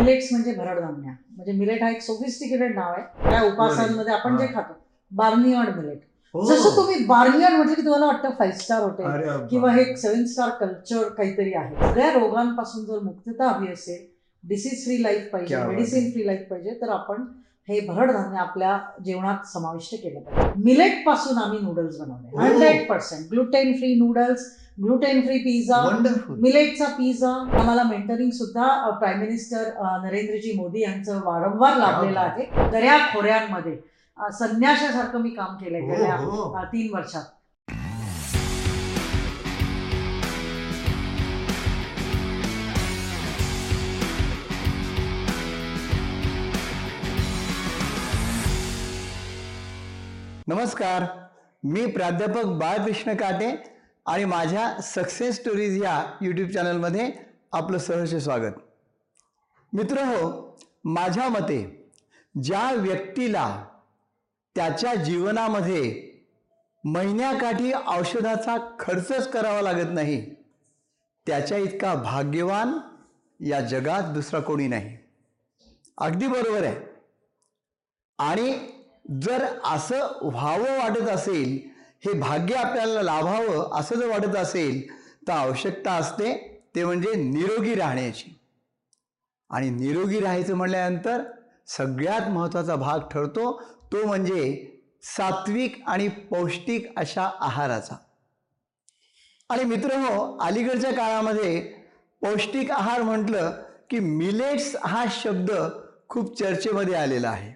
Millets म्हणजे भरडधान्य म्हणजे millet हा एक सोफिस्टिकेटेड नाव आहे त्या उपासांमध्ये आपण जे खातो बार्नियॉड मिलेट हो. जसं तुम्ही बार्नियॉड म्हटलं की तुम्हाला वाटतं फाईव्ह स्टार हॉटेल बाप. किंवा हे सेव्हन स्टार कल्चर काहीतरी आहे सगळ्या रोगांपासून जर मुक्तता हवी असेल डिसीज फ्री लाईफ पाहिजे मेडिसिन. फ्री लाईफ पाहिजे तर आपण हे भरडधान्य आपल्या जेवणात समाविष्ट केलं पाहिजे मिलेटपासून आम्ही नूडल्स बनवले. Hundred percent gluten free noodles gluten free pizza wonderful मिलेटचा pizza आम्हाला मेंटरिंग सुद्धा प्राईम मिनिस्टर नरेंद्रजी मोदी यांचं वारंवार लाभलेलं आहे. दर्या खोऱ्यांमध्ये. संन्याशासारखं मी काम केलंय हो, गेल्या हो. तीन वर्षात. नमस्कार. मी प्राध्यापक बाळकृष्ण काटे आणि माझ्या सक्सेस स्टोरीज या यूट्यूब चॅनलमध्ये आपलं सहर्ष स्वागत. मित्र हो माझ्या मते ज्या व्यक्तीला त्याच्या जीवनामध्ये महिन्याकाठी औषधाचा खर्चच करावा लागत नाही त्याच्या इतका भाग्यवान या जगात दुसरा कोणी नाही. अगदी बरोबर आहे. आणि जर असं व्हावं वाटत असेल हे भाग्य आपल्याला लाभावं असं जर वाटत असेल तर आवश्यकता असते ते म्हणजे निरोगी राहण्याची. आणि निरोगी राहायचं म्हणल्यानंतर सगळ्यात महत्त्वाचा भाग ठरतो तो म्हणजे सात्विक आणि पौष्टिक अशा आहाराचा. आणि मित्र हो अलीकडच्या काळामध्ये पौष्टिक आहार म्हटलं की मिलेट्स हा शब्द खूप चर्चेमध्ये आलेला आहे.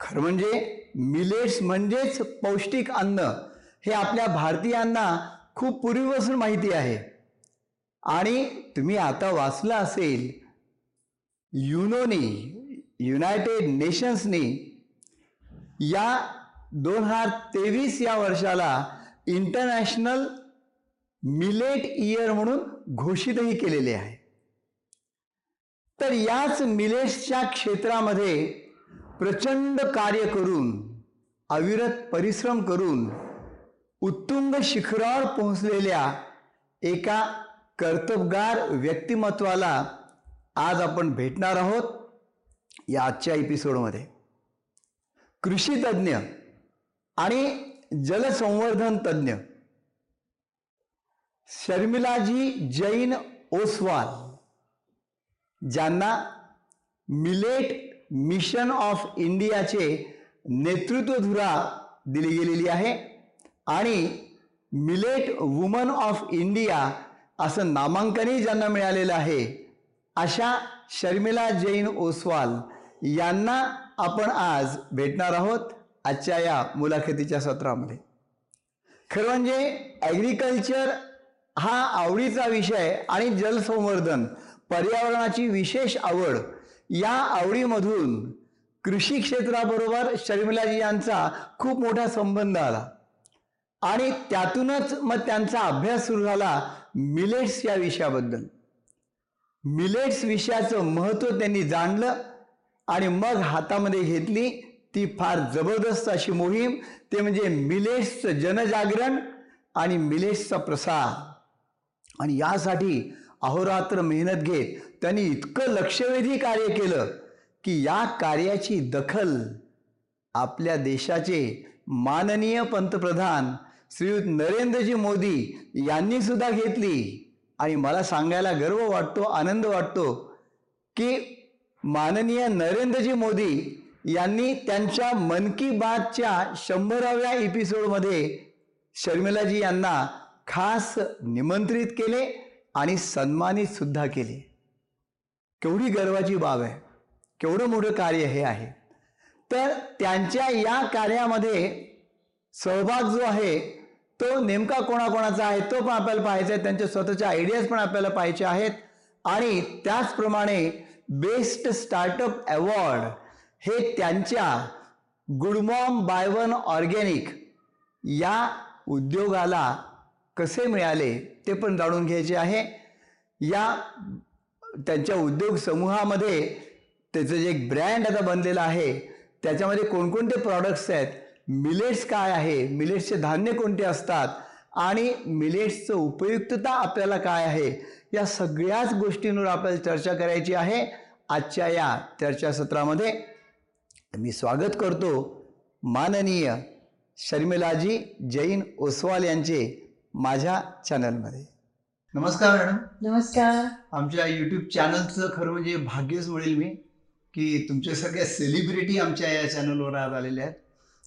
खरं म्हणजे मिलेट्स म्हणजेच पौष्टिक अन्न हे आपल्या भारतीयांना खूप पूर्वीपासून माहिती आहे. आणि तुम्ही आता वाचलं असेल युनोनी युनायटेड नेशन्सनी या दोन हजार तेवीस या वर्षाला इंटरनॅशनल मिलेट इयर म्हणून घोषितही केलेले आहे. तर याच मिलेट्सच्या क्षेत्रामध्ये प्रचंड कार्य करून अविरत परिश्रम करून उत्तुंग शिखरावर पोहोचलेल्या एका कर्तबगार व्यक्तिमत्वाला आज आपण भेटणार आहोत या आजच्या एपिसोडमध्ये कृषीतज्ज्ञ आणि जलसंवर्धन तज्ज्ञ शर्मिलाजी जैन ओसवाल ज्यांना मिलेट मिशन ऑफ इंडियाचे नेतृत्वधुरा दिली गेलेली आहे. आणि मिलेट वुमन ऑफ इंडिया असं नामांकनही ज्यांना मिळालेलं आहे अशा शर्मिला जैन ओसवाल यांना आपण आज भेटणार आहोत आजच्या या मुलाखतीच्या सत्रामध्ये. खरं म्हणजे ॲग्रिकल्चर हा आवडीचा विषय आणि जलसंवर्धन पर्यावरणाची विशेष आवड या आवडीमधून कृषी क्षेत्राबरोबर शर्मिलाजी यांचा खूप मोठा संबंध आला. आणि त्यातूनच मग त्यांचा अभ्यास सुरू झाला मिलेट्स या विषयाबद्दल. मिलेट्स विषयाचं महत्त्व त्यांनी जाणलं आणि मग हातामध्ये घेतली ती फार जबरदस्त अशी मोहीम ते म्हणजे मिलेट्सचं जनजागरण आणि मिलेट्सचा प्रसार. आणि यासाठी अहोरात्र मेहनत घेत त्यांनी इतकं लक्षवेधी कार्य केलं की या कार्याची दखल आपल्या देशाचे माननीय पंतप्रधान श्रीयुत नरेंद्रजी मोदी यांनी सुद्धा घेतली. आणि मला सांगायला गर्व वाटतो आनंद वाटतो की माननीय नरेंद्रजी मोदी यांनी त्यांच्या मन की बातच्या शंभराव्या एपिसोडमध्ये शर्मिलाजी यांना खास निमंत्रित केले आणि सन्मानित सुद्धा केले. केवढी गर्वाची बाब आहे. केवढं मोठं कार्य हे आहे. तर त्यांच्या या कार्यामध्ये सहभाग जो आहे तो नेमका कोणाकोणाचा आहे तो पण आपल्याला पाहायचा आहे. त्यांच्या स्वतःच्या आयडियाज पण आपल्याला पाहायचे आहेत. आणि त्याचप्रमाणे बेस्ट स्टार्टअप अवॉर्ड हे त्यांच्या गुडमॉम बाय वन ऑर्गॅनिक या उद्योगाला कसे मिळाले ते पण जाणून घ्यायचे आहे. या त्यांच्या उद्योग समूहामध्ये त्याचं जे एक ब्रँड आता बनलेलं आहे त्याच्यामध्ये कोणकोणते प्रॉडक्ट्स आहेत मिलेट्स काय आहे मिलेट्सचे धान्य कोणते असतात आणि मिलेट्सचं उपयुक्तता आपल्याला काय आहे या सगळ्याच गोष्टींवर आपल्याला चर्चा करायची आहे आजच्या या चर्चासत्रामध्ये मी स्वागत करतो माननीय शर्मिलाजी जैन ओसवाल यांचे माझ्या चॅनलमध्ये नमस्कार मॅडम. नमस्कार. आमच्या यूट्यूब चॅनलचं खरं म्हणजे भाग्यच मिळेल मी की तुमच्या सगळ्या सेलिब्रिटी आमच्या या चॅनलवर आज आलेल्या आहेत.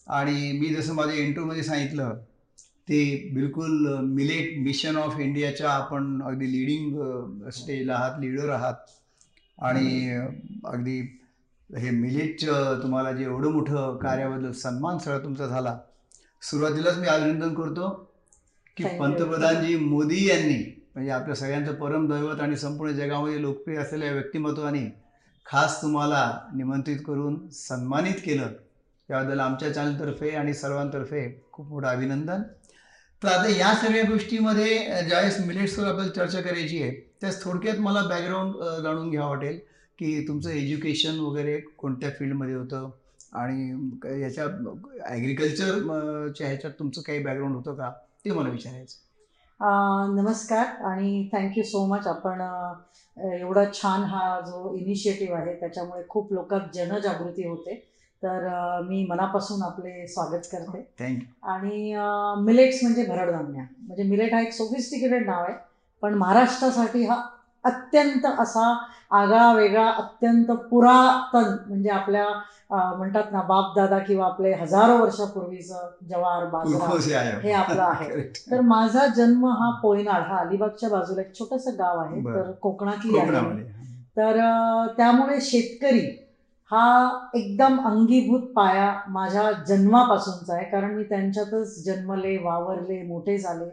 आणि मी जसं माझ्या इंटरव्ह्यूमध्ये सांगितलं ते बिलकुल मिलेट मिशन ऑफ इंडियाच्या आपण अगदी लिडिंग स्टेजला आहात लीडर आहात. आणि अगदी हे मिलेटचं तुम्हाला जे एवढं मोठं कार्याबद्दल सन्मान सगळा तुमचा झाला. सुरुवातीलाच मी अभिनंदन करतो की. पंतप्रधानजी मोदी यांनी म्हणजे आपल्या सगळ्यांचं परमदैवत आणि संपूर्ण जगामध्ये लोकप्रिय असलेल्या व्यक्तिमत्वाने खास तुम्हाला निमंत्रित करून सन्मानित केलं. त्याबद्दल आमच्या चॅनलतर्फे आणि सर्वांतर्फे खूप मोठं अभिनंदन. तर आता या सगळ्या गोष्टीमध्ये ज्यावेळेस मिलेट्सवर आपल्याला चर्चा करायची आहे त्यास थोडक्यात मला बॅकग्राऊंड जाणून घ्यावं वाटेल की तुमचं एज्युकेशन वगैरे कोणत्या फील्डमध्ये होतं आणि याच्या ॲग्रिकल्चरच्या ह्याच्यात तुमचं काही बॅकग्राऊंड होतं का? ते मला विचारायचं नमस्कार आणि थँक्यू सो मच आपण एवढा छान हा जो इनिशिएटिव्ह आहे त्याच्यामुळे खूप लोकात जनजागृती होते. तर मी मनापासून आपले स्वागत करते. थँक्यू आणि मिलेट्स म्हणजे भरडधान्य. म्हणजे मिलेट हा एक सोफिस्टिकेटेड नाव आहे. पण महाराष्ट्रासाठी हा अत्यंत असा आगळा वेगळा अत्यंत पुरातन म्हणजे आपल्या म्हणतात ना बाप दादा किंवा आपले हजारो वर्षापूर्वीचं जवार बाजरा हे आपलं आहे. तर माझा जन्म हा पोयनाड हा अलिबागच्या बाजूला एक छोटंसं गाव आहे. तर कोकणातली आहे. तर त्यामुळे शेतकरी हा एकदम अंगीभूत पाया माझ्या जन्मापासूनचा आहे कारण मी त्यांच्यातच जन्मले वावरले मोठे झाले.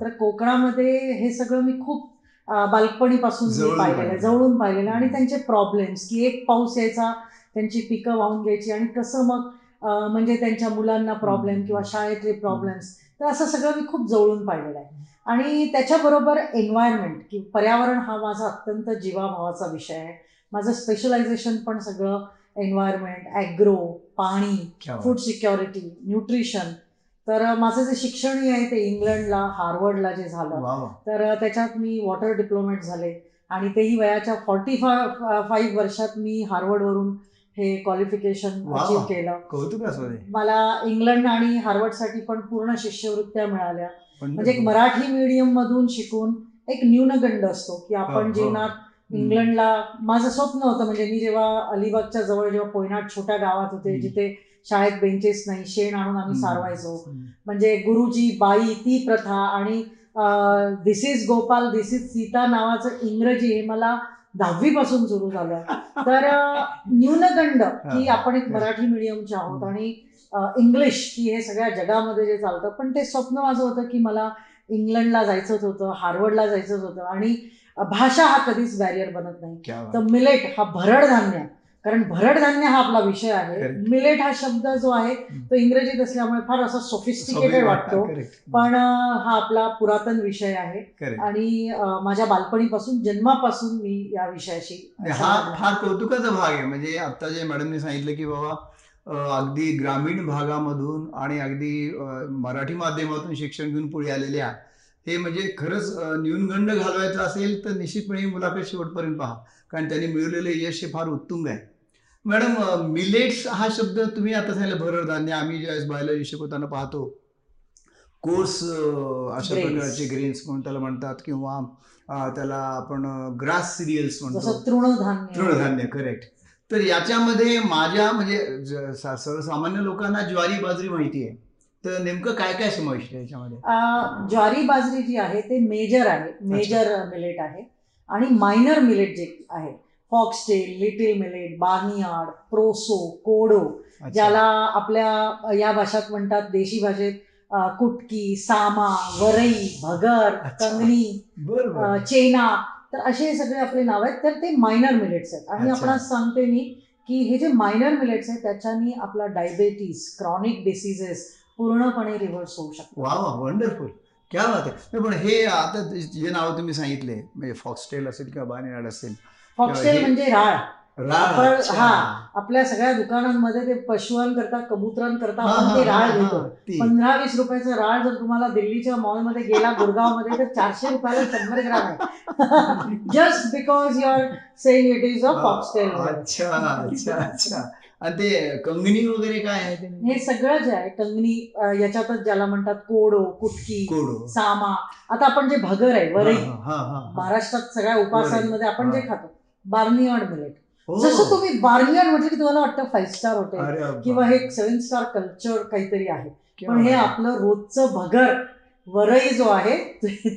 तर कोकणामध्ये हे सगळं मी खूप बालपणीपासून मी पाहिलेलं. जवळून पाहिलेलं. आहे आणि त्यांचे प्रॉब्लेम्स की एक पाऊस यायचा त्यांची पिकं वाहून घ्यायची आणि कसं मग म्हणजे त्यांच्या मुलांना प्रॉब्लेम. किंवा शाळेतले प्रॉब्लेम्स तर असं सगळं मी खूप जवळून पाहिलेलं आहे. आणि त्याच्याबरोबर एन्व्हायरमेंट की पर्यावरण हा माझा अत्यंत जीवाभावाचा विषय आहे. माझं स्पेशलायझेशन पण सगळं एन्व्हायरमेंट ॲग्रो पाणी फूड सिक्युरिटी न्यूट्रिशन तर माझं जे शिक्षणही आहे ते इंग्लंडला हार्वर्डला जे झालं तर त्याच्यात मी वॉटर डिप्लोमेट झाले आणि तेही वयाच्या फॉर्टी फाय फाईव्ह वर्षात मी हार्वर्डवरून हे क्वालिफिकेशन वा. अचीव केलं मला इंग्लंड आणि हार्वर्डसाठी पण पूर्ण शिष्यवृत्त्या मिळाल्या म्हणजे एक मराठी मीडियम मधून शिकून एक न्यूनगंड असतो की आपण. जीवनात इंग्लंडला माझं स्वप्न होतं म्हणजे मी जेव्हा अलिबागच्या जवळ जेव्हा पोयनाड छोट्या गावात होते. जिथे शाळेत बेंचेस नाही शेण आणून आम्ही. सारवायचो. म्हणजे गुरुजी बाई ती प्रथा आणि this is Gopal this is Sita नावाचं इंग्रजी हे मला दहावीपासून सुरू झालं. तर न्यूनगंड की हा. आपण एक मराठी मिडियमचे आहोत आणि इंग्लिश की हे सगळ्या जगामध्ये जे चालतं. पण ते स्वप्न माझं होतं की मला इंग्लंडला जायचंच होतं हार्वर्डला जायचंच होतं आणि भाषा हा कधीच बॅरियर बनत नाही. तर मिलेट हा भरड धान्य. कारण भरड धान्य हा आपला विषय आहे. मिलेट हा शब्द जो आहे तो इंग्रजीत असल्यामुळे फार असा सोफिस्टिकेटेड वाटतो. पण हा आपला पुरातन विषय आहे. आणि माझ्या बालपणीपासून जन्मापासून मी या विषयाशी हा फार कौतुकाचा भाग आहे. म्हणजे आता जे मॅडमने सांगितलं की बाबा अगदी ग्रामीण भागामधून आणि अगदी मराठी माध्यमातून शिक्षण घेऊन पुढे आलेल्या हे म्हणजे खरंच न्यूनगंड घालवायचं असेल तर निश्चितपणे मुलाखत शेवटपर्यंत पहा. कारण त्यांनी मिळवलेलं यश हे फार उत्तुंग आहे. मॅडम मिलेट्स हा शब्द तुम्ही आता सांगितलं भरड धान्य आम्ही ज्यावेळेस बायोलॉजी शिकवताना पाहतो कोर्स अशा. प्रकारचे ग्रेन्स म्हणून त्याला म्हणतात किंवा त्याला आपण ग्रास सिरियल्स म्हणतो. तृणधान्य. तृणधान्य करेक्ट तर याच्यामध्ये माझ्या म्हणजे सर्वसामान्य लोकांना ज्वारी बाजरी माहिती आहे. तर नेमकं काय काय समाविष्ट आहे याच्यामध्ये? ज्वारी बाजरी जी आहे ते मेजर आहे. मेजर मिलेट आहे. आणि मायनर मिलेट जे आहे foxtail little millet barnyard proso kodo. ज्याला आपल्या या भाषात म्हणतात देशी भाषेत कुटकी सामा वरई भगर. कंगणी चेना तर असे सगळे आपले नाव आहेत तर ते मायनर मिलेट्स आहेत आणि. आपण सांगते मी की हे जे मायनर मिलेट्स आहेत त्याच्यानी आपला डायबेटीस क्रॉनिक डिसिजेस पूर्णपणे रिव्हर्स होऊ शकतो वा वा वंडरफुल क्या बात आहे पण हे आता जे नाव तुम्ही सांगितले म्हणजे फॉक्सटेल असेल किंवा बानेराड असेल फॉक्सटेल म्हणजे राळ. राळ, आपण. हा आपल्या सगळ्या दुकानांमध्ये ते पशुआंकरता कबुतरांकरता आपण ते राळ घेतो. पंधरा वीस रुपयाचं राळ जर तुम्हाला दिल्लीच्या मॉलमध्ये गेला गुरगावमध्ये तर चारशे रुपयाला शंभर ग्राम आहे. Just because you are saying it is a foxtail अच्छा अच्छा अच्छा. ते कंगणी वगैरे काय आहे हे सगळं जे आहे कंगणी याच्यातच ज्याला म्हणतात कोडो कुटकी कोडो. सामा. आता आपण जे भगर आहे वरई. महाराष्ट्रात सगळ्या उपासांमध्ये आपण जे. खातो. बार्नियाड मिलेट हो. जसं तुम्ही बार्नियाड म्हटलं की तुम्हाला वाटतं फाईव्ह स्टार हॉटेल बाप. किंवा हे सेव्हन स्टार कल्चर काहीतरी आहे. पण हे. आपलं रोजचं भगर वरई जो आहे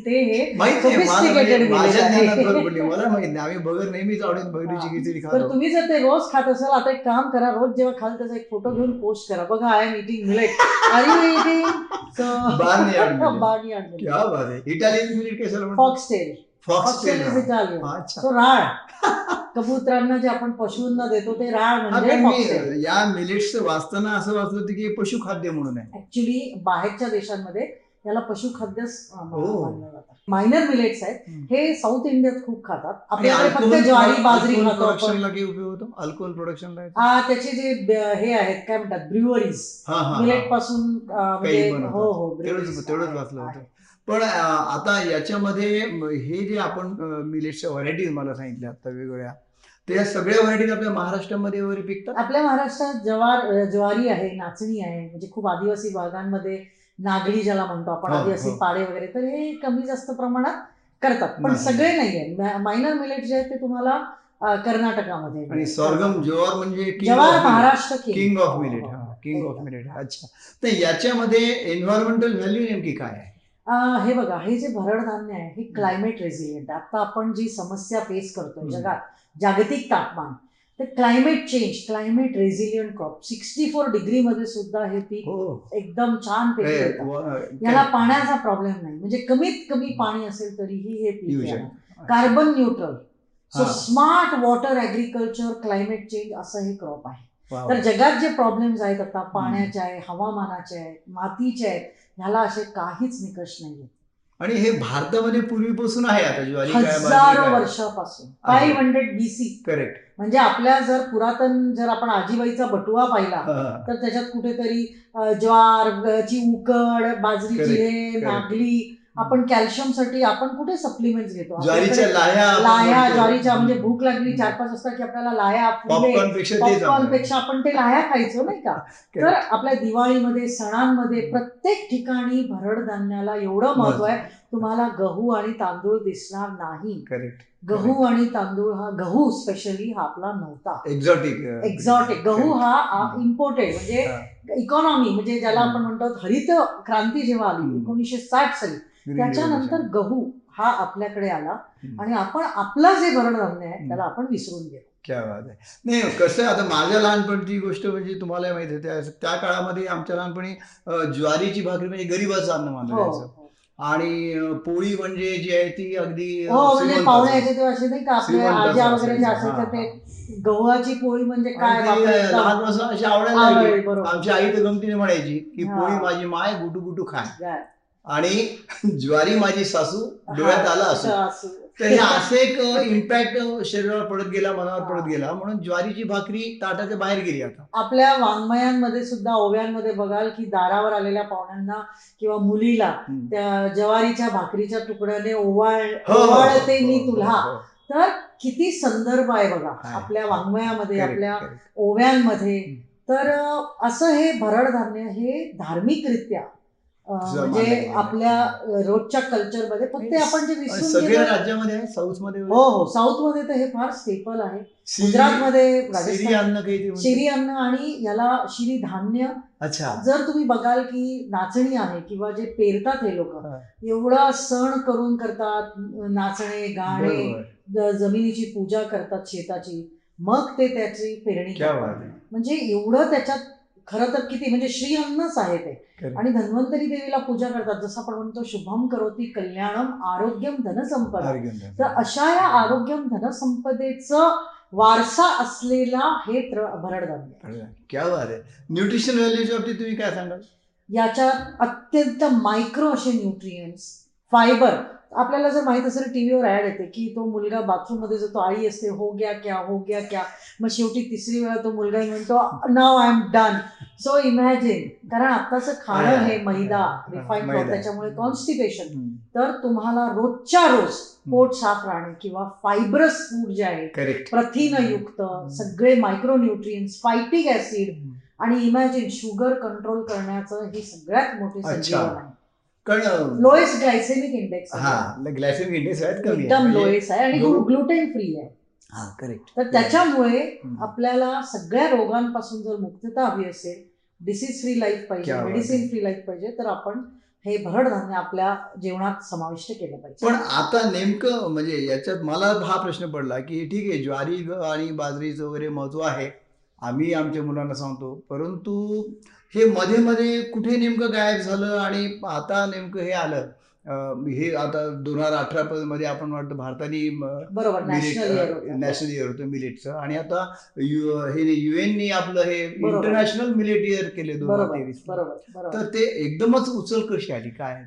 ते हे मला माहीत आम्ही नेहमीच आवडेल. खिचडी तर तुम्ही जर ते रोज खात असाल आता एक काम करा रोज जेव्हा खाल त्याचा एक फोटो घेऊन पोस्ट करा. बघा I am eating millet are you eating. Barnyard आहे. इटालियन कशाला म्हणतात? फॉक्सटेल राळ. कबुतरांना जे आपण पशूंना देतो ते राळ म्हणजे या मिलेट्स वाचताना असं वाचलं होतं की हे पशुखाद्य म्हणून आहे. ऍक्च्युली बाहेरच्या देशांमध्ये याला पशुखाद्यच अं, हो. मानलं जातं. मायनर मिलेट्स आहेत. हे साऊथ इंडियात खूप खातात. आपल्याकडे फक्त ज्वारी बाजरी उपयोग होतो? अल्कोहोल प्रोडक्शनला हा त्याचे जे हे आहेत काय म्हणतात ब्रुअरीज मिलेट. पासून म्हणजे. हो हो तेवढंच वाचलं होतं. पण आता याच्यामध्ये हे जे आपण मिलेटच्या व्हरायटीज मला सांगितल्या आता वेगवेगळ्या त्या सगळ्या व्हरायटीज आपल्या महाराष्ट्रामध्ये वगैरे पिकतात? आपल्या महाराष्ट्रात जवार ज्वारी आहे नाचणी आहे म्हणजे खूप आदिवासी भागांमध्ये नागडी ज्याला म्हणतो आपण हो, आदिवासी हो. पाडे वगैरे तर हे कमी जास्त प्रमाणात करतात. पण नाही. सगळे नाहीये. मायनर मिलेट जे आहेत ते तुम्हाला कर्नाटकामध्ये आणि स्वर्गम ज्वार म्हणजे जवार Maharashtra king of millet king of. Millet अच्छा. तर याच्यामध्ये एन्व्हायरमेंटल व्हॅल्यू नेमकी काय आहे? हे बघा हे जे भरड धान्य आहे हे क्लायमेट रेझिलियंट आता आपण जी समस्या फेस हम्म. जगात जागतिक तापमान ते climate change climate resilient crop sixty four degree मध्ये सुद्धा हे पीक हो एकदम छान व- याला पाण्याचा प्रॉब्लेम नाही म्हणजे कमीत कमी पाणी असेल तरीही हे पीक. Carbon neutral so. Smart water agriculture climate change असं हे क्रॉप आहे. तर जगात जे प्रॉब्लेम्स आहेत आता पाण्याचे आहे हवामानाचे आहेत मातीचे आहेत ह्याला असे काहीच निकष नाही आणि हे भारतामध्ये पूर्वीपासून आहे आता ज्वारी काय हजारो वर्षापासून. फाईव्ह हंड्रेड बीसी करेक्ट म्हणजे आपल्या जर पुरातन जर आपण आजीबाईचा बटुवा पाहिला तर त्याच्यात कुठेतरी ज्वार ची उकड बाजरीची हे. नागली आपण कॅल्शियमसाठी आपण कुठे सप्लिमेंट घेतो? ज्वारीच्या लाह्या. ज्वारीच्या म्हणजे भूक लागली चार पाच वाजता की आपल्याला लाह्या पेक्षा आपण ते लाह्या खायचो नाही का? तर आपल्या दिवाळीमध्ये सणांमध्ये प्रत्येक ठिकाणी भरड धान्याला एवढं महत्त्व आहे तुम्हाला गहू आणि तांदूळ दिसणार नाही. करेक्ट गहू आणि तांदूळ हा गहू स्पेशली हा आपला नव्हता. एक्झॉटिक एक्झॉटिक गहू हा इम्पोर्टेड म्हणजे इकॉनॉमी म्हणजे ज्याला आपण म्हणतो हरित क्रांती जेव्हा आली. एकोणीसशे साठ साली त्याच्यानंतर गहू हा आपल्याकडे आला. आणि आपण आपलं जे भरणधान्य आहे. त्याला आपण विसरून गेलो क्या बात आहे नाही कसं आहे, आता माझ्या लहानपणची गोष्ट म्हणजे तुम्हाला माहिती आहे त्या त्या काळामध्ये आमच्या लहानपणी ज्वारीची भाकरी म्हणजे गरीबाचं अन्न मानलं हो जायचं आणि अं, पोळी म्हणजे जी आहे ती अगदी हो म्हणजे. पाहुणे यायचे तेव्हा असे नाही का श्रीमंताचं आज्या वगैरे जे असायचं. हा, ते गव्हाची पोळी म्हणजे काय आणि लहानपासून अशी आवडायला. आमची आई तर गमतीने म्हणायची की हा. पोळी माझी माय गुटू गुटू खाय? आणि ज्वारी माझी सासू डोळ्यात आला हा, असू. तर हे असं एक इम्पॅक्ट शरीरावर पडत गेला मनावर पडत गेला म्हणून ज्वारीची भाकरी ताटाच्या बाहेर गेली आता आपल्या वाङ्मयांमध्ये सुद्धा ओव्यांमध्ये बघाल की दारावर आलेल्या पाहुण्यांना किंवा मुलीला. त्या ज्वारीच्या भाकरीच्या तुकड्याने ओवाळ हो, हो, ओवाळते मी हो, तुला हो, हो. तर किती संदर्भ आहे बघा. आपल्या वाङ्मयामध्ये आपल्या. ओव्यांमध्ये. तर असं हे भरड धान्य हे धार्मिकरित्या म्हणजे. आपल्या रोजच्या कल्चरमध्ये फक्त ते आपण जे विसरून राज्यामध्ये आहे साऊथमध्ये हो हो साऊथमध्ये तर हे फार स्टेपल आहे गुजरातमध्ये. शिरी अन्न आणि याला शिरी धान्य अच्छा जर तुम्ही बघाल की नाचणी आहे किंवा जे पेरतात हे लोक. एवढा सण करून करतात नाचणे गाणे जमिनीची पूजा करतात शेताची मग ते त्याची पेरणी क्या करतात. बात आहे म्हणजे एवढं त्याच्यात खरं तर किती म्हणजे श्री अन्नच आहे. ते. आणि धन्वंतरी देवीला पूजा करतात. जसं आपण म्हणतो शुभम करोती कल्याणम आरोग्यम धनसंपदा. तर अशा या आरोग्यम धनसंपदेचं वारसा असलेला हे त्र- भरडधान्य क्या आहे. न्यूट्रिशन व्हॅल्यूच्या बाबतीत तुम्ही काय सांगाल? याच्यात अत्यंत मायक्रो असे न्यूट्रियन्स फायबर आपल्याला जर माहीत असेल टीव्हीवर ऍड येते की तो मुलगा बाथरूममध्ये जातो आई असते हो गया क्या हो गया क्या. मग शेवटी तिसरी वेळा तो मुलगा म्हणतो नाव I am done so imagine कारण आताचं खाणं हे मैदा रिफाईन त्याच्यामुळे कॉन्स्टिपेशन. तर तुम्हाला रोजच्या रोज पोट साफ राहणे किंवा फायब्रस फूड जे आहे प्रथिनयुक्त सगळे मायक्रोन्यूट्रियन्स फायटिक ऍसिड आणि इमॅजिन शुगर कंट्रोल करण्याचं ही सगळ्यात मोठी. संजीवन आहे. कारण लोएस्ट ग्लायसेमिक इंडेक्स हा ग्लायसेमिक इंडेक्स आहेत कमी. एकदम म्हणजे- लोएस्ट आहे आणि ग्लुटेन फ्री आहे हा करेक्ट तर त्याच्यामुळे. आपल्याला सगळ्या रोगांपासून जर मुक्तता हवी असेल डिसीज फ्री लाईफ पाहिजे मेडिसिन. फ्री लाईफ पाहिजे तर आपण हे भरड धान्य आपल्या जेवणात समाविष्ट केलं पाहिजे पण आता नेमकं म्हणजे याच्यात मला हा प्रश्न पडला की ठीक आहे ज्वारी आणि बाजरीचं वगैरे महत्त्व आहे आम्ही आमच्या मुलांना सांगतो. परंतु हे मध्ये मध्ये कुठे नेमकं गायब झालं आणि आता नेमकं हे आलं हे आता दोन हजार अठरा मध्ये आपण वाटतं भारताने बरोबर नॅशनल इयर होतं. मिलेटचं. आणि आता हे युएननी आपलं हे. इंटरनॅशनल मिलेट इयर केले दोन हजार तेवीस तर ते एकदमच उचल कशी आली? काय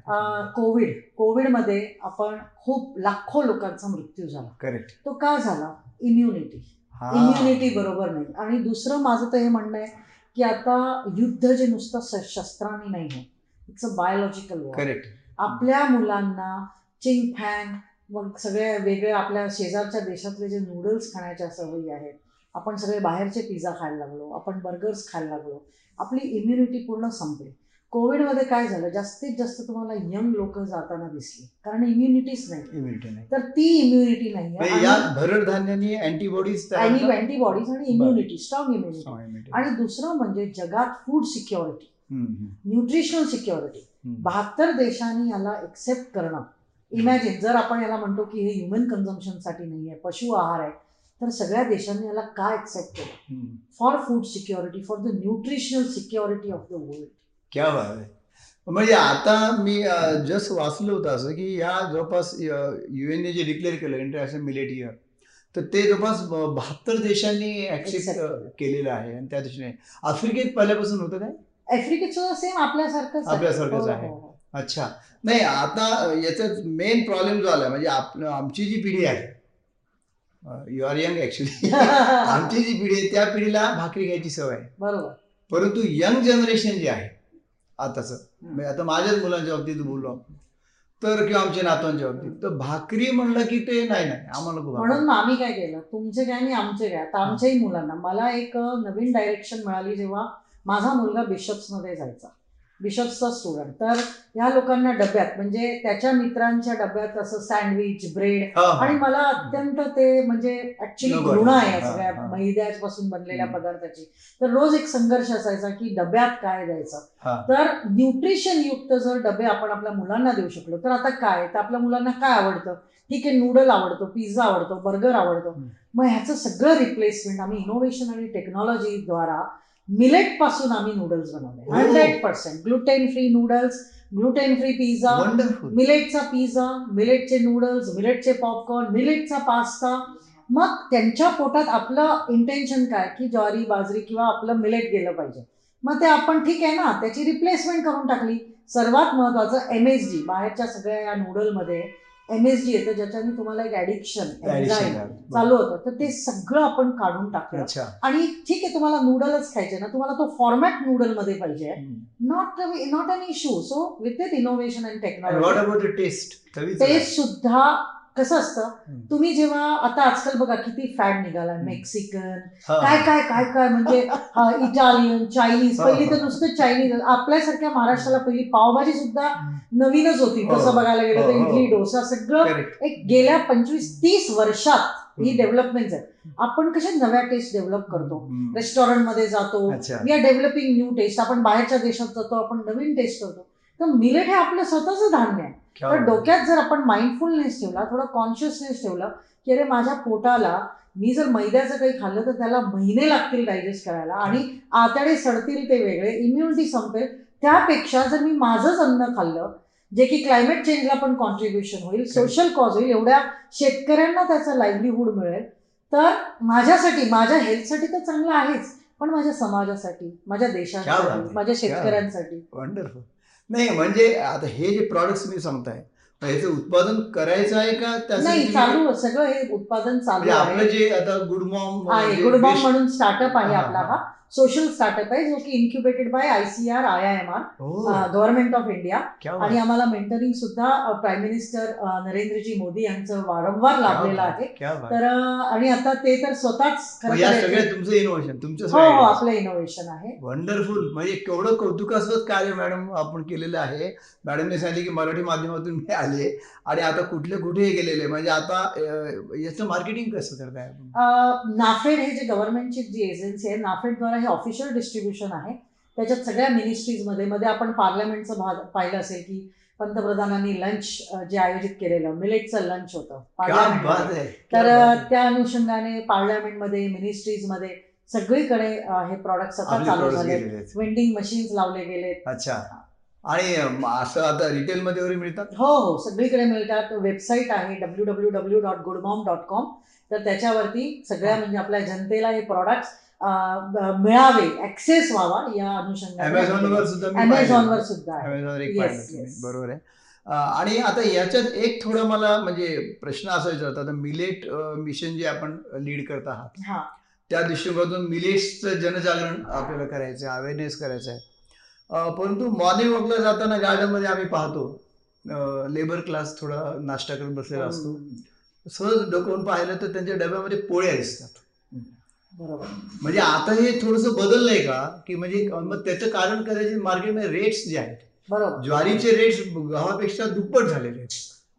कोविड कोविडमध्ये आपण खूप लाखो लोकांचा मृत्यू झाला. करेक्ट तो का झाला? इम्युनिटी इम्युनिटी बरोबर नाही. आणि दुसरं माझं तर हे म्हणणं आहे की आता युद्ध जे नुसतं शस्त्रांनी नाही आहे it's a biological war correct आपल्या मुलांना चिंग फॅन मग सगळे वेगळे आपल्या शेजारच्या देशातले जे नूडल्स खाण्याच्या सवयी आहेत. आपण सगळे बाहेरचे पिझ्झा खायला लागलो आपण बर्गर्स खायला लागलो. आपली इम्युनिटी पूर्ण संपली. कोविडमध्ये काय झालं? जास्तीत जास्त तुम्हाला यंग लोक जाताना दिसली. कारण इम्युनिटीच नाही. इम्युनिटी नाही. तर ती इम्युनिटी नाही. या भरड धान्याने अँटीबॉडीज अँटीबॉडीज आणि इम्युनिटी स्ट्रॉंग इम्युनिटी आणि दुसरं म्हणजे जगात फूड सिक्युरिटी न्यूट्रिशनल सिक्युरिटी बहात्तर देशांनी याला एक्सेप्ट करणं. इमॅजिन जर आपण याला म्हणतो की हे ह्युमन कन्झम्पशनसाठी नाही आहे पशु आहार आहे तर सगळ्या देशांनी याला का एक्सेप्ट केलं? For food security for the nutritional security of the world क्या बात आहे म्हणजे आता मी जस्ट वाचलं होतं असं की या जवळपास युएनने जे डिक्लेअर केलं इंटरनॅशनल मिलेट इयर तर ते जवळपास बहात्तर देशांनी ऍक्सेप्ट. केलेलं आहे आणि त्या दृष्टीने आफ्रिकेत पहिल्यापासून होतं काय? आफ्रिकेत सुद्धा सेम आपल्यासारखंच आहे. आपल्यासारखंच हो, आहे. हो, हो. अच्छा. नाही आता याच्यात मेन प्रॉब्लेम जो आला म्हणजे आप आमची जी पिढी आहे. यू आर यंग ऍक्च्युली आमची जी पिढी आहे त्या पिढीला भाकरी घ्यायची सवय आहे. बरोबर. परंतु यंग जनरेशन जे आहे आताच. म्हणजे आता माझ्याच मुलांच्या बाबतीत बोललो आपण. तर किंवा आमच्या नातवांच्या बाबतीत. तर भाकरी म्हणलं की ते नाही नाही. आम्हाला म्हणून. मग आम्ही काय केलं? तुमचे काय आणि आमचे काय आता आमच्याही मुलांना. मला एक नवीन डायरेक्शन मिळाली जेव्हा माझा मुलगा बिशप्समध्ये जायचा. बिशप्सचा स्टुडंट तर ह्या लोकांना डब्यात म्हणजे त्याच्या मित्रांच्या डब्यात असं सँडविच ब्रेड. आणि मला अत्यंत ते म्हणजे ऍक्च्युली घृणा आहे या सगळ्या. मैद्यापासून बनलेल्या. पदार्थाची तर रोज एक संघर्ष असायचा की डब्यात काय द्यायचं. तर न्यूट्रिशन युक्त जर डबे आपण आपल्या मुलांना देऊ शकलो तर आता काय तर आपल्या मुलांना काय आवडतं ठीक आहे नूडल आवडतो पिझ्झा आवडतो बर्गर आवडतो. मग ह्याचं सगळं रिप्लेसमेंट आम्ही इनोव्हेशन आणि टेक्नॉलॉजीद्वारा मिलेटपासून आम्ही नूडल्स बनवले. Hundred percent gluten free noodles gluten free pizza मिलेटचा pizza मिलेटचे नूडल्स मिलेटचे पॉपकॉर्न मिलेटचा पास्ता मग त्यांच्या पोटात आपलं इंटेन्शन काय? की ज्वारी बाजरी किंवा आपलं मिलेट गेलं पाहिजे. मग ते आपण ठीक आहे ना? त्याची रिप्लेसमेंट करून टाकली. सर्वात महत्वाचं एम एस जी बाहेरच्या सगळ्या या नूडलमध्ये एम एस जी येतं ज्याच्याने तुम्हाला एक ॲडिक्शन चालू होतं. तर ते सगळं आपण काढून टाकलं. आणि ठीक आहे तुम्हाला नूडलच खायचे ना तुम्हाला तो फॉर्मॅट नूडलमध्ये पाहिजे. Not not an issue so with it innovation and technology about the taste taste सुद्धा कसं असतं. तुम्ही जेव्हा आता आजकाल बघा किती फॅड निघाला. मेक्सिकन काय काय काय काय म्हणजे इटालियन चायनीज पहिली. तर नुसतं चायनीज आपल्यासारख्या महाराष्ट्राला पहिली पावभाजी सुद्धा नवीनच होती. हो, तसं बघायला गेलं तर हो, हो. इडली डोसा सगळं एक गेल्या पंचवीस तीस वर्षात ही. डेव्हलपमेंट आहे आपण कशा नव्या टेस्ट डेव्हलप करतो? रेस्टॉरंटमध्ये जातो. We are developing new taste आपण बाहेरच्या देशात जातो आपण नवीन टेस्ट करतो. तर मिलेट हे आपलं स्वतःचं धान्य आहे. तर. डोक्यात जर आपण माइंडफुलनेस ठेवला थोडा कॉन्शियसनेस ठेवला की अरे माझ्या पोटाला मी जर मैद्याचं काही खाल्लं तर त्याला महिने लागतील डायजेस्ट करायला आणि आतडे सडतील ते वेगळे इम्युनिटी संपेल. त्यापेक्षा जर मी माझंच अन्न खाल्लं जे की क्लायमेट चेंजला पण कॉन्ट्रीब्युशन होईल सोशल कॉज होईल एवढ्या शेतकऱ्यांना त्याचा लाईव्हलीहूड मिळेल तर माझ्यासाठी माझ्या हेल्थसाठी तर चांगलं आहेच पण माझ्या समाजासाठी माझ्या देशासाठी. माझ्या शेतकऱ्यांसाठी. वंडरफुल नाही म्हणजे आता हे जे प्रॉडक्ट्स मी सांगताय ह्याचं उत्पादन करायचं आहे का नाही चालू आहे. सगळं हे उत्पादन चालू म्हणजे आपलं जे आता गुड मॉम गुडबॉम म्हणून स्टार्टअप आहे आपला हा. सोशल स्टार्टअप आहे जो की incubated by I C R I I M R government of India आणि आम्हाला मेंटरिंग सुद्धा प्राईम मिनिस्टर नरेंद्रजी मोदी यांचं वारंवार लाभलेलं आहे तर अ, आणि आता ते तर स्वतःच तुमचं इनोव्हेशन तुमचं हो हो आपलं इनोव्हेशन आहे. वंडरफुल म्हणजे केवढं कौतुकास्पद कार्य मॅडम आपण केलेलं आहे. मॅडमने सांगितले की मराठी माध्यमातून मी आले आणि आता कुठले कुठे गेलेले म्हणजे आता याचं मार्केटिंग कसं करताय नाफेड हे जे गव्हर्नमेंटची जी एजन्सी आहे नाफेडद्वारा हे ऑफिशियल डिस्ट्रीब्युशन आहे. त्याच्यात सगळ्या मिनिस्ट्रीजमध्ये मध्ये आपण पार्लमेंटचं भाग पाहिलं असेल की पंतप्रधानांनी लंच जे आयोजित केलेलं मिलेटचं लंच होतं. पार्लमेंटमध्ये. तर. त्या अनुषंगाने पार्लमेंटमध्ये मिनिस्ट्रीजमध्ये सगळीकडे हे प्रॉडक्ट आपले चालू झाले. वेंडिंग मशीन्स लावले गेले अच्छा. आणि असं आता रिटेल मध्ये वगैरे मिळतात? हो हो. सगळीकडे मिळतात. वेबसाईट आहे W W W dot Good Mom dot com तर त्याच्यावरती सगळ्या म्हणजे आपल्या जनतेला हे प्रॉडक्ट्स मिळावे ऍक्सेस व्हावा या अनुषंगाने सुद्धा सुद्धा अमेझॉनवर yes. बरोबर आहे. आणि आता याच्यात एक थोडं मला म्हणजे प्रश्न असा विचारतात आता मिलेट मिशन जे आपण लीड करत आहात हा. त्या दृष्टिकोनातून मिलेट्सचं जनजागरण आपल्याला करायचं आहे अवेअरनेस करायचं आहे परंतु मॉर्निंग वॉकला जाताना गार्डनमध्ये आम्ही पाहतो लेबर क्लास थोडा नाश्ता करत बसलेला असतो. सहज डोकवून पाहिलं तर त्यांच्या डब्यामध्ये पोळ्या दिसतात. बरोबर. म्हणजे आता हे थोडंसं बदललंय का? की म्हणजे मग त्याचं कारण करायचे मार्केटमध्ये रेट्स जे आहेत बरोबर. ज्वारीचे रेट्स गव्हापेक्षा दुप्पट झालेले आहेत.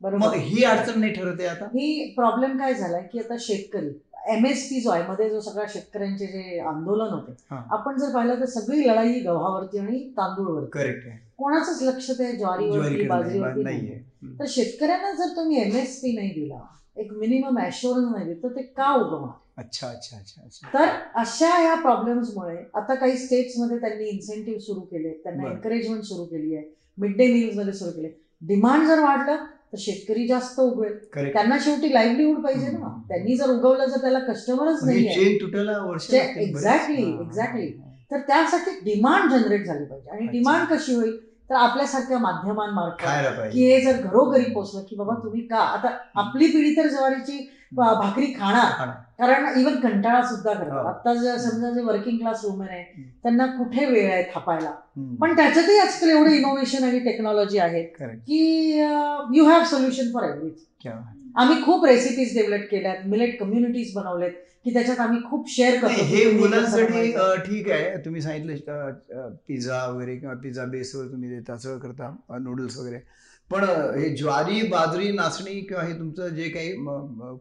मग बरोबर ही अडचण नाही ठरत आहे आता? ही प्रॉब्लेम काय झालाय की आता शेतकरी एम एस पी जो आहे मध्ये जो सगळ्या शेतकऱ्यांचे जे आंदोलन होते हा. आपण जर पाहिलं तर सगळी लढाई गव्हावरती आणि तांदूळवरती. करेक्ट आहे. कोणाचंच लक्ष ते ज्वारीवरती ज्वारीकडे बाजरीवरती नाही- नाही नाहीये. तर शेतकऱ्यांना जर तुम्ही एम एस पी नाही दिला एक मिनिमम ॲश्युरन्स नाही दिलं तर ते का उगवणार? अच्छा अच्छा अच्छा अच्छा तर अशा या प्रॉब्लेम्समुळे आता काही स्टेट्समध्ये त्यांनी इन्सेंटिव्ह सुरू केले त्यांना बरं. एनकरेजमेंट सुरू केली आहे मिड डे मील्समध्ये सुरू केले डिमांड जर वाढलं तर शेतकरी जास्त उगवेल करेक्ट त्यांना शेवटी लाईव्हलीहूड पाहिजे ना हम्म. त्यांनी जर उगवलं जर त्याला कस्टमरच नाही आहे चेन तुटायला वर्ष चे- लागतील बरेच. exactly, हा, हा, exactly. हा. तर त्यासाठी डिमांड जनरेट झाली पाहिजे आणि अच्छा. डिमांड कशी होईल तर आपल्यासारख्या माध्यमांमार्फत खायला की पाहिजे हे जर घरोघरी पोचलं की बाबा तुम्ही का आता आपली पिढी तर ज्वारीची भाकरी खाणार. कारण इव्हन कंटाळा सुद्धा करतात. हो. आता जर समजा जे वर्किंग क्लास वुमेन आहे त्यांना कुठे वेळ आहे थापायला. पण त्याच्यातही आजकाल एवढे इनोव्हेशन आणि टेक्नॉलॉजी आहे. की you have solution for everything आम्ही खूप रेसिपीज डेव्हलप केल्यात मिलेट कम्युनिटीज बनवलेत की त्याच्यात आम्ही खूप शेअर करतो. हे मुलांसाठी ठीक आहे. तुम्ही सांगितलं पिझ्झा वगैरे किंवा पिझ्झा बेसवर तुम्ही देता सगळं करता नूडल्स वगैरे. पण हे ज्वारी बाजरी नाचणी किंवा हे तुमचं जे काही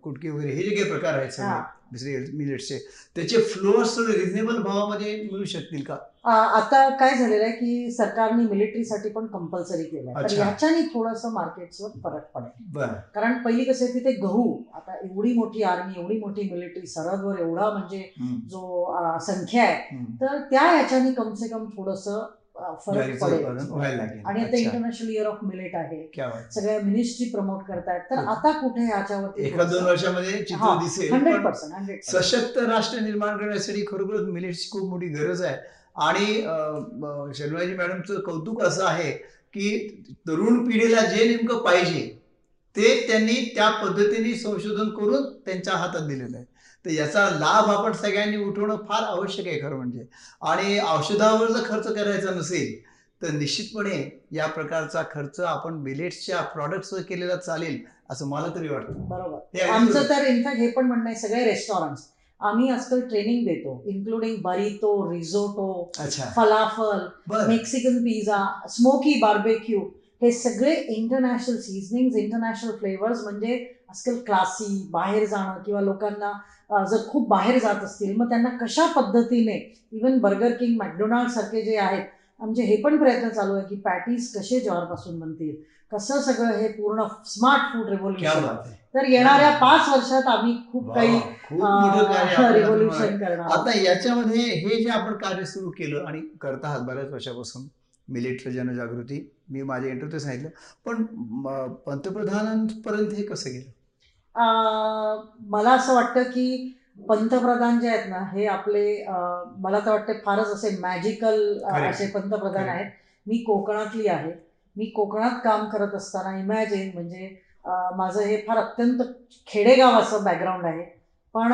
कुटके वगैरे हे जे काही प्रकार आहेत. सगळे मिलेट्सचे त्याचे फ्लोअर्स रिझनेबल भावामध्ये मिळू शकतील का आ, आता काय झालेलं आहे की सरकारने मिलिटरीसाठी पण कंपल्सरी तर अच्छा. ह्याच्याने थोडंसं मार्केट्सवर फरक पडेल कारण पहिली कसं आहे तिथे गहू आता एवढी मोठी आर्मी एवढी मोठी मिलिटरी सरहदवर एवढा म्हणजे जो संख्या आहे. तर त्या ह्याच्याने कमसे कम थोडस फरक पडेल आणि आता. इंटरनॅशनल इयर ऑफ मिलेट आहे. सगळ्या मिनिस्ट्री प्रमोट करतायत. तर खूप. आता कुठे ह्याच्यावरती एका दोन वर्षामध्ये चित्र हा, दिसेल हंड्रेड पर्सेंट हंड्रेड सशक्त राष्ट्र निर्माण करण्यासाठी खरोखरच मिलेट्सची खूप मोठी गरज आहे. आणि शर्माजी मॅडमचं कौतुक असं आहे की तरुण पिढीला जे नेमकं पाहिजे ते त्यांनी त्या पद्धतीने संशोधन करून त्यांच्या हातात दिलेलं आहे. तर याचा लाभ आपण सगळ्यांनी उठवणं फार आवश्यक आहे खरं म्हणजे. आणि औषधावर जर खर्च करायचा नसेल तर निश्चितपणे या प्रकारचा खर्च आपण मिलेट्सच्या प्रॉडक्ट्सवर केलेला चालेल असं मला तरी वाटतं. बरोबर. आमचं. तर इनफॅक्ट हे पण म्हणणं आहे सगळे रेस्टॉरंट्स आम्ही आजकाल ट्रेनिंग देतो इन्क्लुडिंग बरितो रिझोटो अच्छा. Falafel Mexican pizza smoky barbecue हे सगळे इंटरनॅशनल सिझनिंग इंटरनॅशनल फ्लेवर्स म्हणजे आजकाल क्लासी बाहेर जाणं किंवा लोकांना जर खूप बाहेर जात असतील मग त्यांना कशा पद्धतीने इवन बर्गर किंग मॅकडोनाल्ड सारखे जे आहेत आमचे हे पण प्रयत्न चालू आहे की पॅटीज कसे ज्वारपासून बनतील कसं सगळं हे पूर्ण स्मार्ट फूड रेव्होल्युशन तर येणाऱ्या पाच वर्षात आम्ही खूप काही रिव्होल्युशन करणार आता याच्यामध्ये हे जे आपण कार्य सुरू केलं आणि करत आहात बऱ्याच वर्षापासून मिलिटरी जनजागृती मी माझ्या इंटरव्ह्यू सांगितलं पण पंतप्रधानांपर्यंत हे कसं गेलं? मला असं वाटतं की पंतप्रधान जे आहेत ना हे आपले मला तर वाटतं फारच असे मॅजिकल. असे पंतप्रधान. आहेत मी कोकणातली आहे मी कोकणात काम करत असताना इमॅजिन म्हणजे माझं हे फार अत्यंत खेडेगाव असं बॅकग्राऊंड आहे पण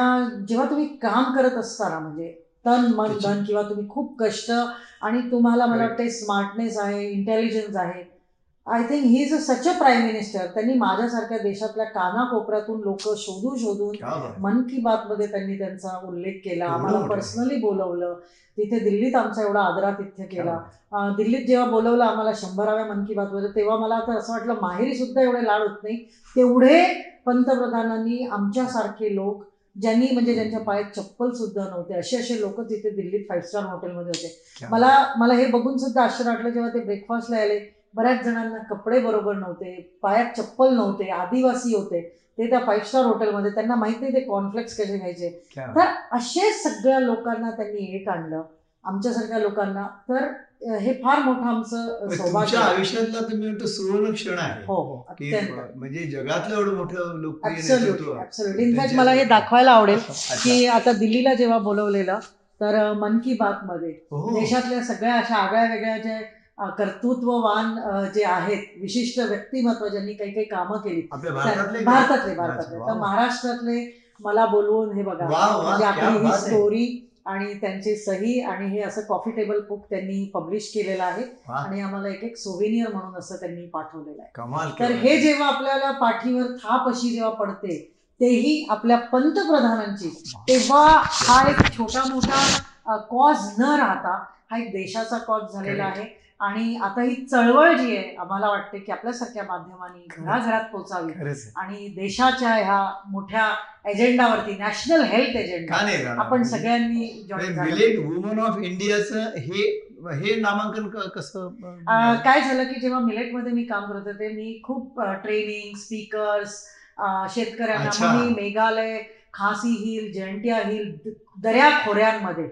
जेव्हा तुम्ही काम करत असताना म्हणजे तन मन धन किंवा तुम्ही खूप कष्ट आणि तुम्हाला मला Correct. वाटते स्मार्टनेस आहे इंटेलिजन्स आहे I think he is a such a prime minister त्यांनी माझ्यासारख्या देशातल्या कानाकोपऱ्यातून लोक शोधून शोधून. मन की बात मध्ये त्यांनी त्यांचा उल्लेख केला. आम्हाला. पर्सनली बोलवलं. तिथे दिल्लीत आमचा एवढा आदरातिथ्य क्या केला. दिल्लीत जेव्हा बोलवलं आम्हाला शंभराव्या मन की बात मध्ये तेव्हा मला तर असं वाटलं माहेरी सुद्धा एवढे लाड होत नाही. तेवढे पंतप्रधानांनी आमच्यासारखे लोक ज्यांनी म्हणजे ज्यांच्या पायात चप्पल सुद्धा नव्हते असे असे लोक तिथे दिल्लीत फाईव्ह स्टार हॉटेलमध्ये होते. मला मला हे बघून सुद्धा आश्चर्य वाटलं जेव्हा ते ब्रेकफास्टला आले. बऱ्याच जणांना कपडे बरोबर नव्हते पायात चप्पल नव्हते आदिवासी होते ते त्या फाईव्ह स्टार हॉटेलमध्ये त्यांना माहीत नाही ते कॉर्नफ्लेक्स कसे घ्यायचे. तर असे सगळ्या लोकांना त्यांनी एक आणलं. आमच्यासारख्या लोकांना. तर हे फार मोठं आमचं म्हणजे सौभाग्य. आयुष्यातला तुम्ही म्हणतो सुवर्ण क्षण आहे. हो हो. म्हणजे जगातलं एवढं मोठं ऍब्सोल्युटली इनफॅक्ट मला हे दाखवायला आवडेल. की आता दिल्लीला जेव्हा बोलवलेलं तर मन की बात मध्ये. देशातल्या सगळ्या अशा आगळ्या वेगळ्या जे अ, कर्तृत्ववान जे आहेत विशिष्ट व्यक्तिमत्व ज्यांनी काही काही कामं केली भारतातले? भारतातले तर. महाराष्ट्रातले मला बोलवून हे बघा म्हणजे आपली ही. स्टोरी आणि त्यांची सही आणि हे असं कॉफी टेबल बुक त्यांनी पब्लिश केलेलं आहे. आणि आम्हाला एक एक सोव्हिनियर म्हणून असं त्यांनी पाठवलेलं आहे तर. हे जेव्हा आपल्याला पाठीवर थाप अशी जेव्हा पडते तेही आपल्या पंतप्रधानांची तेव्हा हा एक छोटा मोठा कॉज न राहता हा एक देशाचा कॉज झालेला. आहे आणि आता ही चळवळ जी आहे आम्हाला वाटते की आपल्यासारख्या माध्यमांनी घराघरात आहे. आणि देशाच्या ह्या मोठ्या एजेंडावरती नॅशनल हेल्थ एजेंडा? आपण सगळ्यांनी मिलेट वुमन ऑफ इंडियाचं हे हे नामांकन कसं काय झालं की जेव्हा मिलेटमध्ये मी काम करत होते मी खूप ट्रेनिंग स्पीकर्स शेतकऱ्यांना मी मेघालय खासी हिल जयंतिया हिल द- दर्या खोऱ्यांमध्ये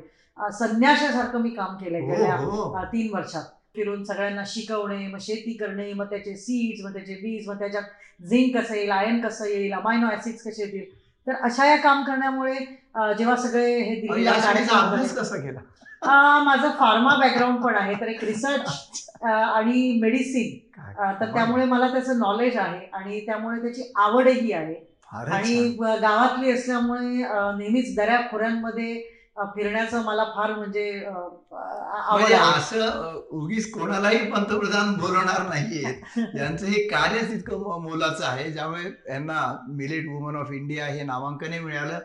संन्याशासारखं मी काम केलंय हो, गेल्या हो. तीन वर्षात फिरून सगळ्यांना शिकवणे मग शेती करणे मग त्याचे सीड्स मग त्याचे बीज मग त्याच्यात झिंक कसं येईल आयन कसं येईल अमायनो ऍसिड्स कसे येतील. तर अशा या काम करण्यामुळे जेव्हा सगळे हे दिल्लीला माझं फार्मा बॅकग्राऊंड पण आहे तर एक रिसर्च आणि मेडिसिन तर त्यामुळे मला त्याचं नॉलेज आहे आणि त्यामुळे त्याची आवडही आहे. आणि गावातली असल्यामुळे नेहमीच दऱ्या खोऱ्यांमध्ये फिरण्याचं मला फार म्हणजे म्हणजे असं उगीच कोणालाही पंतप्रधान बोलवणार नाहीये यांचं हे कार्यच इतकं मोलाचं आहे ज्यामुळे यांना मिलेट वुमन ऑफ इंडिया हे नामांकनही मिळालं.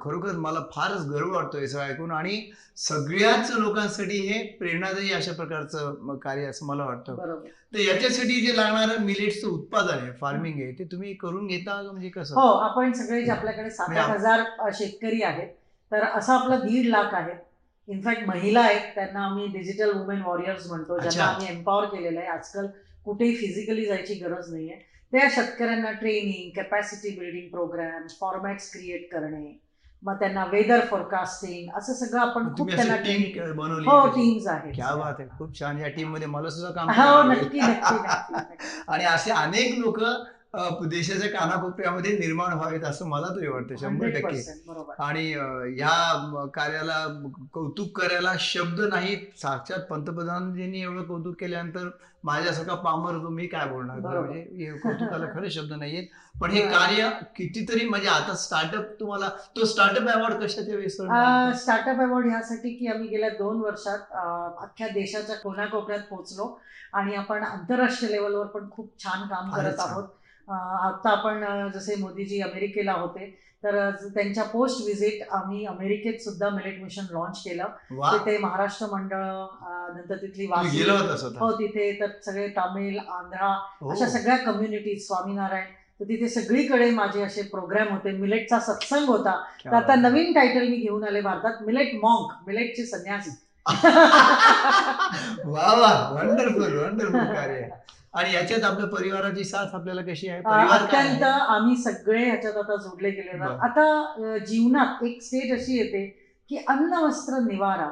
खरोखर मला फारच गर्व वाटतो हे सगळं ऐकून आणि सगळ्याच लोकांसाठी हे प्रेरणादायी अशा प्रकारचं कार्य असं मला वाटतं. तर याच्यासाठी जे लागणारं मिलेटचं उत्पादन आहे फार्मिंग आहे ते तुम्ही करून घेता म्हणजे कसं? हो आपण सगळे जे आपल्याकडे सात म्हणजे आप- हजार शेतकरी आहेत तर असं आपलं दीड लाख आहेत इनफॅक्ट महिला आहेत त्यांना आम्ही डिजिटल वुमेन वॉरियर्स म्हणतो ज्यांना. आम्ही एम्पॉवर केलेलं आहे. आजकाल कुठेही फिजिकली जायची गरज नाहीये. त्या शेतकऱ्यांना training capacity building programme formats create करणे मग त्यांना वेदर फोरकास्टिंग असं सगळं आपण खूप त्यांना बनवली हो आहे? टीम्स आहेत. क्या बात आहे. खूप छान. या टीममध्ये मला सुद्धा काम हो नक्की नक्की. आणि असे अनेक लोक देशाच्या कानाकोपऱ्यामध्ये निर्माण व्हावेत असं मला तरी वाटतं शंभर 100% टक्के. आणि ह्या कार्याला कौतुक करायला शब्द नाहीत. साक्षात पंतप्रधानांनी एवढं कौतुक केल्यानंतर माझ्यासारखा पामर तो मी काय बोलणार. म्हणजे कौतुकाला खरे शब्द नाहीयेत. पण हे. कार्य कितीतरी म्हणजे आता स्टार्टअप तुम्हाला तो स्टार्टअप अवॉर्ड कशाच्या वेळेस स्टार्टअप अवॉर्ड ह्यासाठी की आम्ही गेल्या दोन वर्षात अख्ख्या देशाच्या कोणाकोपऱ्यात पोहोचलो आणि आपण आंतरराष्ट्रीय लेवलवर पण खूप छान काम करत. आहोत. अं, आता आपण जसे मोदीजी अमेरिकेला होते तर त्यांच्या पोस्ट व्हिजिट आम्ही अमेरिकेत सुद्धा मिलेट मिशन लॉन्च केलं. तिथे महाराष्ट्र मंडळ नंतर तिथली वासी हो तिथे तर सगळे तामिळ आंध्रा. अशा सगळ्या कम्युनिटी स्वामीनारायण तर तिथे सगळीकडे माझे असे प्रोग्राम होते. मिलेटचा सत्संग होता. तर आता. नवीन टायटल मी घेऊन आले भारतात मिलेट मॉन्क मिलेटचे संन्यासी. वा वा वंडरफुल वंडरफुल कार्य. आणि याच्यात आपल्या परिवाराची साथ आपल्याला कशी आहे अत्यंत? आम्ही सगळे ह्याच्यात आता जोडले गेले. आता जीवनात एक स्टेज अशी येते की अन्न वस्त्र निवारा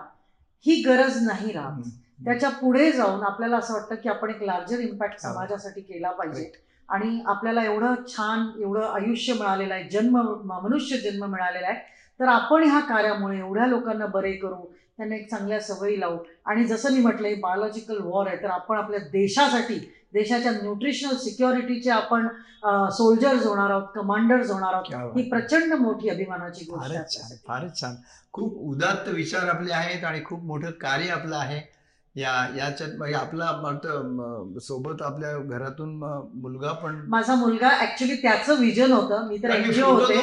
ही गरज नाही राहत. त्याच्या पुढे जाऊन आपल्याला असं वाटतं की आपण एक लार्जर इम्पॅक्ट हा. समाजासाठी केला पाहिजे आणि आपल्याला एवढं छान एवढं आयुष्य मिळालेलं आहे जन्म मनुष्य जन्म मिळालेला आहे तर आपण ह्या कार्यामुळे एवढ्या लोकांना बरे करू त्यांना एक चांगल्या सवयी लावू आणि जसं मी म्हटलं बायोलॉजिकल वॉर आहे तर आपण आपल्या देशासाठी देशाच्या न्यूट्रिशनल सिक्युरिटीचे आपण सोल्जर्स होणार आहोत कमांडर्स होणार आहोत ही प्रचंड मोठी अभिमानाची गोष्ट आहे फारच छान खूप उदात्त विचार आपले आहेत आणि खूप मोठं कार्य आपलं आहे. या याच्यात म्हणजे आपला सोबत आपल्या घरातून मुलगा पण माझा मुलगा ऍक्च्युली त्याचं विजन होतं. मी तर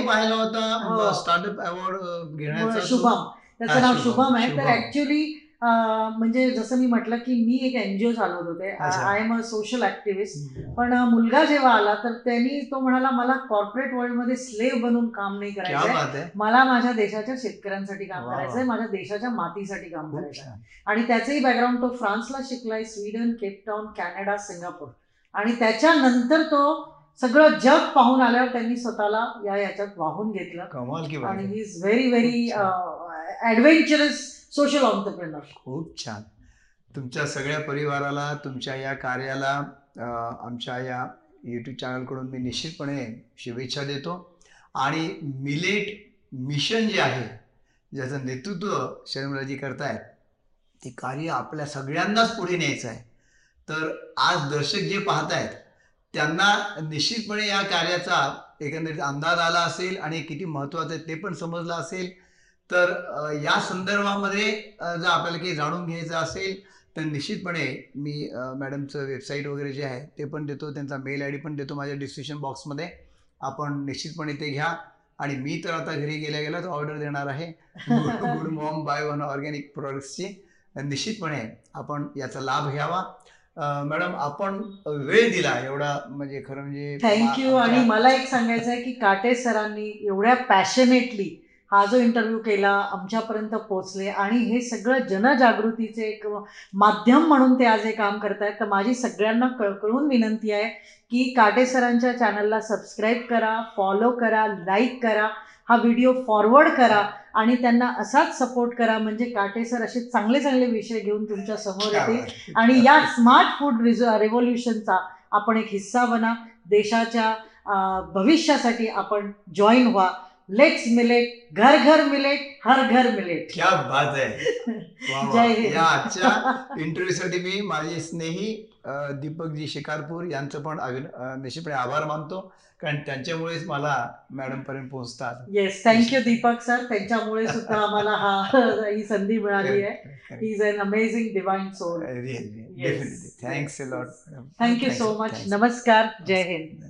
पाहिला हो. होता स्टार्टअप अवॉर्ड घेण्याचा शुभम. त्याचं हा, नाव शुभम, आहे. तर. ऍक्च्युली म्हणजे जसं मी म्हटलं की मी एक एनजीओ चालवत होते. I am a social activist. पण मुलगा जेव्हा आला तर त्यांनी तो म्हणाला मला कॉर्पोरेट वर्ल्डमध्ये स्लेव बनून काम नाही करायचंय. मला माझ्या देशाच्या शेतकऱ्यांसाठी काम. करायचंय. माझ्या देशाच्या मातीसाठी काम करायचंय. आणि त्याचंही बॅकग्राऊंड तो फ्रान्सला शिकलाय Sweden Cape Town Canada Singapore आणि त्याच्यानंतर तो सगळं जग पाहून आल्यावर त्यांनी स्वतःला या याच्यात वाहून घेतलं. आणि. He is very very adventurous social entrepreneur खूप छान. तुमच्या सगळ्या परिवाराला तुमच्या या कार्याला आमच्या या यूट्यूब चॅनलकडून मी निश्चितपणे शुभेच्छा देतो. आणि मिलेट मिशन जे आहे ज्याचं नेतृत्व शर्मिलाजी करतायत ते कार्य आपल्या सगळ्यांनाच पुढे न्यायचं आहे. तर आज दर्शक जे पाहतायत त्यांना निश्चितपणे या कार्याचा एकंदरीत अंदाज आला असेल आणि किती महत्त्वाचं आहे ते पण समजलं असेल. तर या संदर्भामध्ये जर आपल्याला काही जाणून घ्यायचं असेल तर निश्चितपणे मी मॅडमचं वेबसाईट वगैरे जे आहे ते पण देतो. त्यांचा मेल आय डी पण देतो माझ्या डिस्क्रिप्शन बॉक्समध्ये. आपण निश्चितपणे ते घ्या. आणि मी तर आता घरी गेल्या गेल्याच ऑर्डर देणार आहे. Good Mom by one organic प्रोडक्ट्सची. निश्चितपणे आपण याचा लाभ घ्यावा. मॅडम आपण वेळ दिला एवढा म्हणजे खरं म्हणजे थँक्यू. आणि मला एक सांगायचं आहे की काटे सरांनी एवढ्या पॅशनेटली हा जो इंटरव्ह्यू केला आमच्यापर्यंत पोहोचले आणि हे सगळं जनजागृतीचे एक माध्यम म्हणून ते आज हे काम करतायत तर माझी सगळ्यांना कळकळून विनंती आहे की काटे सरांच्या चॅनलला सबस्क्राईब करा फॉलो करा लाईक करा हा व्हिडिओ फॉरवर्ड करा आणि त्यांना असाच सपोर्ट करा. म्हणजे काटे सर असे चांगले चांगले विषय घेऊन तुमच्यासमोर येतील. आणि या स्मार्ट फूड रेव्होल्युशनचा आपण एक हिस्सा बना. देशाच्या भविष्यासाठी आपण जॉईन व्हा. लेट्स मिलेट घर घर मिलेट हर घर मिलेट क्या बात आहे वा वा. जय हिंद. या आजच्या इंटरव्ह्यू साठी मी माझे स्नेही अ, दीपकजी शिकारपूर यांचं पण अ, निश्चितपणे आभार मानतो. कारण त्यांच्यामुळेच मला मॅडम पर्यंत पोहोचतात. येस थँक्यू दीपक सर त्यांच्यामुळे सुद्धा आम्हाला हा ही संधी मिळाली आहे. He is an amazing divine soul thanks a lot thank you so much नमस्कार जय हिंद